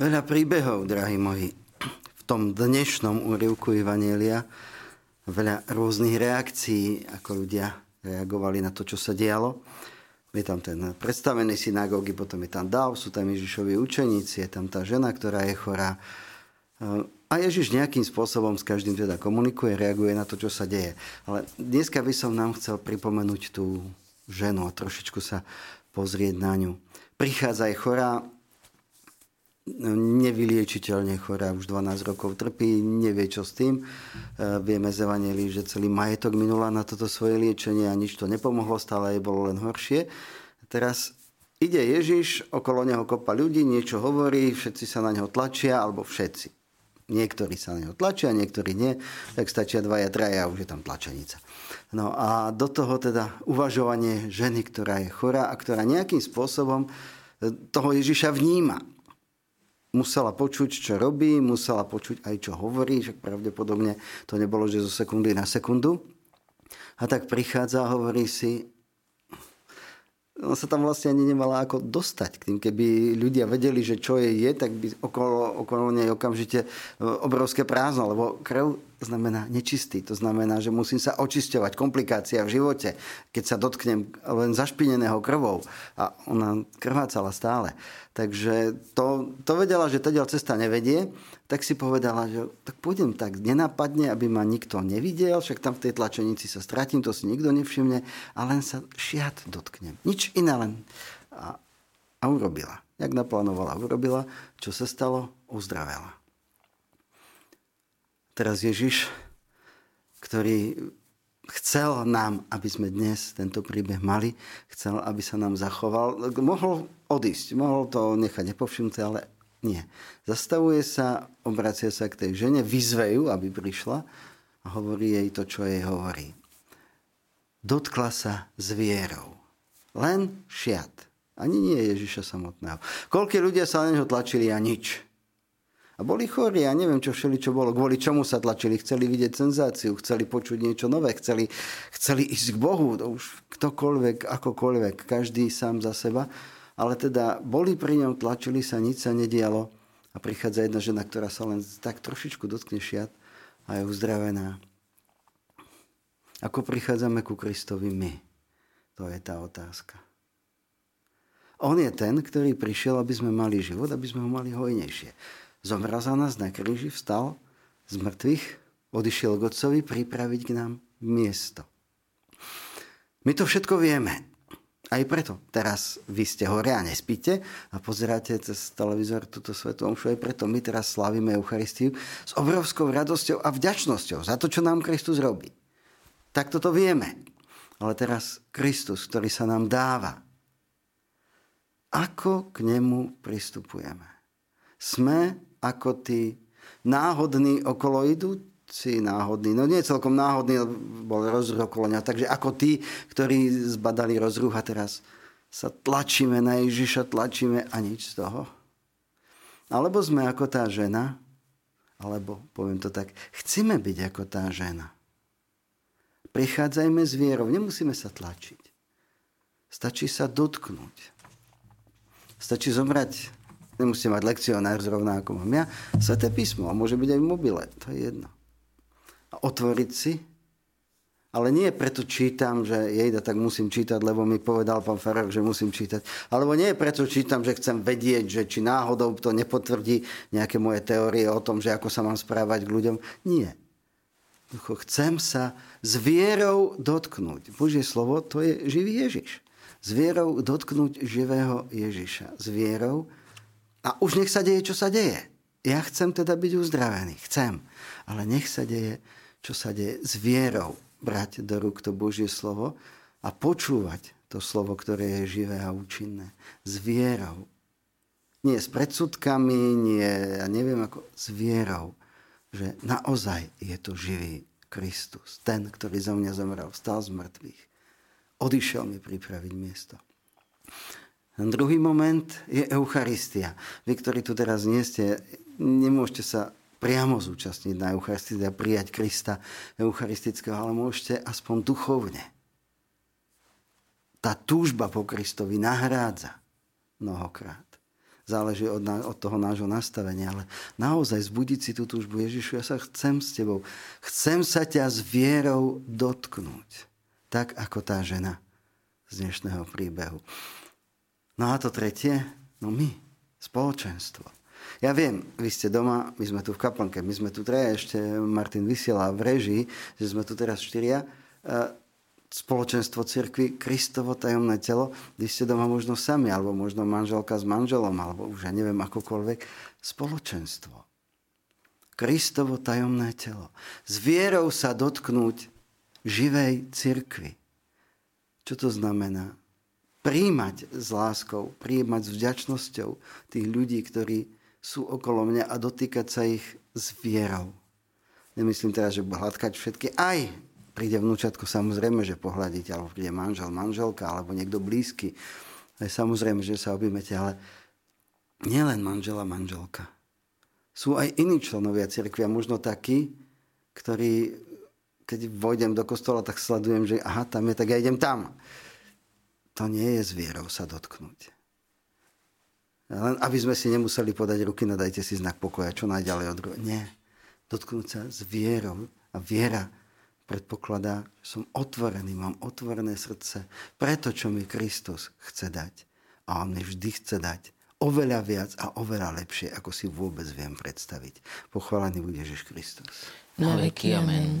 Veľa príbehov, drahí moji, v tom dnešnom úrivku Evanielia, veľa rôznych reakcií, ako ľudia reagovali na to, čo sa dialo. Je tam ten predstavený synagógy, potom je tam Dav, sú tam Ježišovi učeníci, je tam tá žena, ktorá je chorá. A Ježiš nejakým spôsobom s každým teda komunikuje, reaguje na to, čo sa deje. Ale dneska by som nám chcel pripomenúť tú ženu a trošičku sa pozrieť na ňu. Prichádza aj chorá, nevyliečiteľne chorá, už 12 rokov trpí, nevie čo s tým. E, vieme z Evangelii, že celý majetok minula na toto svoje liečenie a nič to nepomohlo, stále jej bolo len horšie. Teraz ide Ježiš, okolo neho kopa ľudí, niečo hovorí, všetci sa na neho tlačia, alebo všetci. Niektorí sa na neho tlačia, niektorí nie, tak stačia dvaja, traja a už je tam tlačenica. No a do toho teda uvažovanie ženy, ktorá je chorá a ktorá nejakým spôsobom toho Ježiša vníma musela počuť, čo robí, musela počuť aj, čo hovorí, však pravdepodobne to nebolo, že zo sekundy na sekundu. A tak prichádza a hovorí si, on sa tam vlastne ani nemala ako dostať k tým. Keby ľudia vedeli, že čo je je, tak by okolo, okolo nej okamžite e, obrovské prázdno, lebo krv znamená nečistý. To znamená, že musím sa očisťovať. Komplikácia v živote, keď sa dotknem len zašpineného krvou. A ona krvácala stále. Takže to, to vedela, že teda cesta nevedie, tak si povedala, že tak pôjdem tak nenápadne, aby ma nikto nevidel, však tam v tej tlačenici sa stratím, to si nikto nevšimne, a len sa šiat dotknem. Nič iné len. A, a urobila. Jak naplánovala, urobila. Čo sa stalo? Uzdravela. Teraz Ježiš, ktorý chcel nám, aby sme dnes tento príbeh mali, chcel, aby sa nám zachoval. Mohol odísť, mohol to nechať nepovšimnuté, ale nie. Zastavuje sa, obracia sa k tej žene, vyzve ju, aby prišla a hovorí jej to, čo jej hovorí. Dotkla sa zvierou. Len šiat. Ani nie Ježiša samotného. Koľko ľudia sa na neho tlačili a nič. A boli chorí a neviem, čo všeli, čo bolo. Kvôli čomu sa tlačili? Chceli vidieť senzáciu, chceli počuť niečo nové, chceli, chceli ísť k Bohu. To už ktokoľvek, akokoľvek, každý sám za seba. Ale teda boli pri ňom, tlačili sa, nič sa nedialo. A prichádza jedna žena, ktorá sa len tak trošičku dotkne šiat a je uzdravená. Ako prichádzame ku Kristovi my? To je tá otázka. On je ten, ktorý prišiel, aby sme mali život, aby sme ho mali hojnejšie. Zomrel za nás na kríži, vstal z mŕtvych, odišiel k Otcovi pripraviť k nám miesto. My to všetko vieme. Aj preto teraz vy ste hore a nespíte a pozeráte cez televízor túto svetu omšu. Aj preto my teraz slavíme Eucharistiu s obrovskou radosťou a vďačnosťou za to, čo nám Kristus robí. Tak toto vieme. Ale teraz Kristus, ktorý sa nám dáva. Ako k nemu pristupujeme? Sme ako tí náhodní okolo idúci, náhodní, no nie celkom náhodní, bol rozruch okolo neho. Takže ako tí, ktorí zbadali rozruch a teraz sa tlačíme na Ježiša, tlačíme a nič z toho. Alebo sme ako tá žena, alebo poviem to tak, chceme byť ako tá žena. Prichádzajme s vierou, nemusíme sa tlačiť. Stačí sa dotknúť. Stačí zomrať Nemusíte mať lekcionár zrovna ako mám ja. Sveté písmo. A môže byť aj v mobile. To je jedno. A otvoriť si. Ale nie preto čítam, že jejda, tak musím čítať, lebo mi povedal pán Farag, že musím čítať. Alebo nie preto čítam, že chcem vedieť, že či náhodou to nepotvrdí nejaké moje teórie o tom, že ako sa mám správať k ľuďom. Nie. Chcem sa s vierou dotknúť. Božie slovo to je živý Ježiš. S vierou dotknúť živého Ježiša. S vierou a už nech sa deje, čo sa deje. Ja chcem teda byť uzdravený. Chcem. Ale nech sa deje, čo sa deje s vierou. Brať do rúk to Božie slovo a počúvať to slovo, ktoré je živé a účinné. S vierou. Nie s predsudkami, nie, ja neviem ako, s vierou, že naozaj je to živý Kristus. Ten, ktorý za mňa zomrel, vstal z mŕtvych. Odišiel mi pripraviť miesto. Druhý moment je Eucharistia. Vy, ktorí tu teraz nie ste, nemôžete sa priamo zúčastniť na Eucharistii a prijať Krista eucharistického, ale môžete aspoň duchovne. Tá túžba po Kristovi nahrádza mnohokrát. záleží od, od toho nášho nastavenia, ale naozaj zbudiť si tú túžbu, Ježišu, ja sa chcem s tebou, chcem sa ťa s vierou dotknúť, tak ako tá žena z dnešného príbehu. No a to tretie, no my, spoločenstvo. Ja viem, vy ste doma, my sme tu v kaplnke, my sme tu traja, ešte Martin vysiela v režii, že sme tu teraz štyria spoločenstvo cirkvi, Kristovo tajomné telo, vy ste doma možno sami, alebo možno manželka s manželom, alebo už ja neviem akokoľvek, spoločenstvo. Kristovo tajomné telo. S vierou sa dotknúť živej cirkvi. Čo to znamená? Príjmať s láskou, príjmať s vďačnosťou tých ľudí, ktorí sú okolo mňa a dotýkať sa ich s vierou. Nemyslím teraz, že hladkať všetky, aj príde vnúčatko, samozrejme, že pohľadiť, alebo príde manžel, manželka, alebo niekto blízky. je samozrejme, že sa objmete, ale nielen manžela, manželka. Sú aj iní členovia cirkvi a možno takí, ktorí, keď vojdem do kostola, tak sledujem, že aha, tam je, tak ja idem tam. To nie je s vierou sa dotknúť. Len aby sme si nemuseli podať ruky, nadajte si znak pokoja, čo najďalej od druhého. Nie. Dotknúť sa s vierou. A viera predpokladá, že som otvorený, mám otvorené srdce pre to, čo mi Kristus chce dať. A on mi vždy chce dať oveľa viac a oveľa lepšie, ako si vôbec viem predstaviť. Pochválený bude Ježiš Kristus. Na veky amen.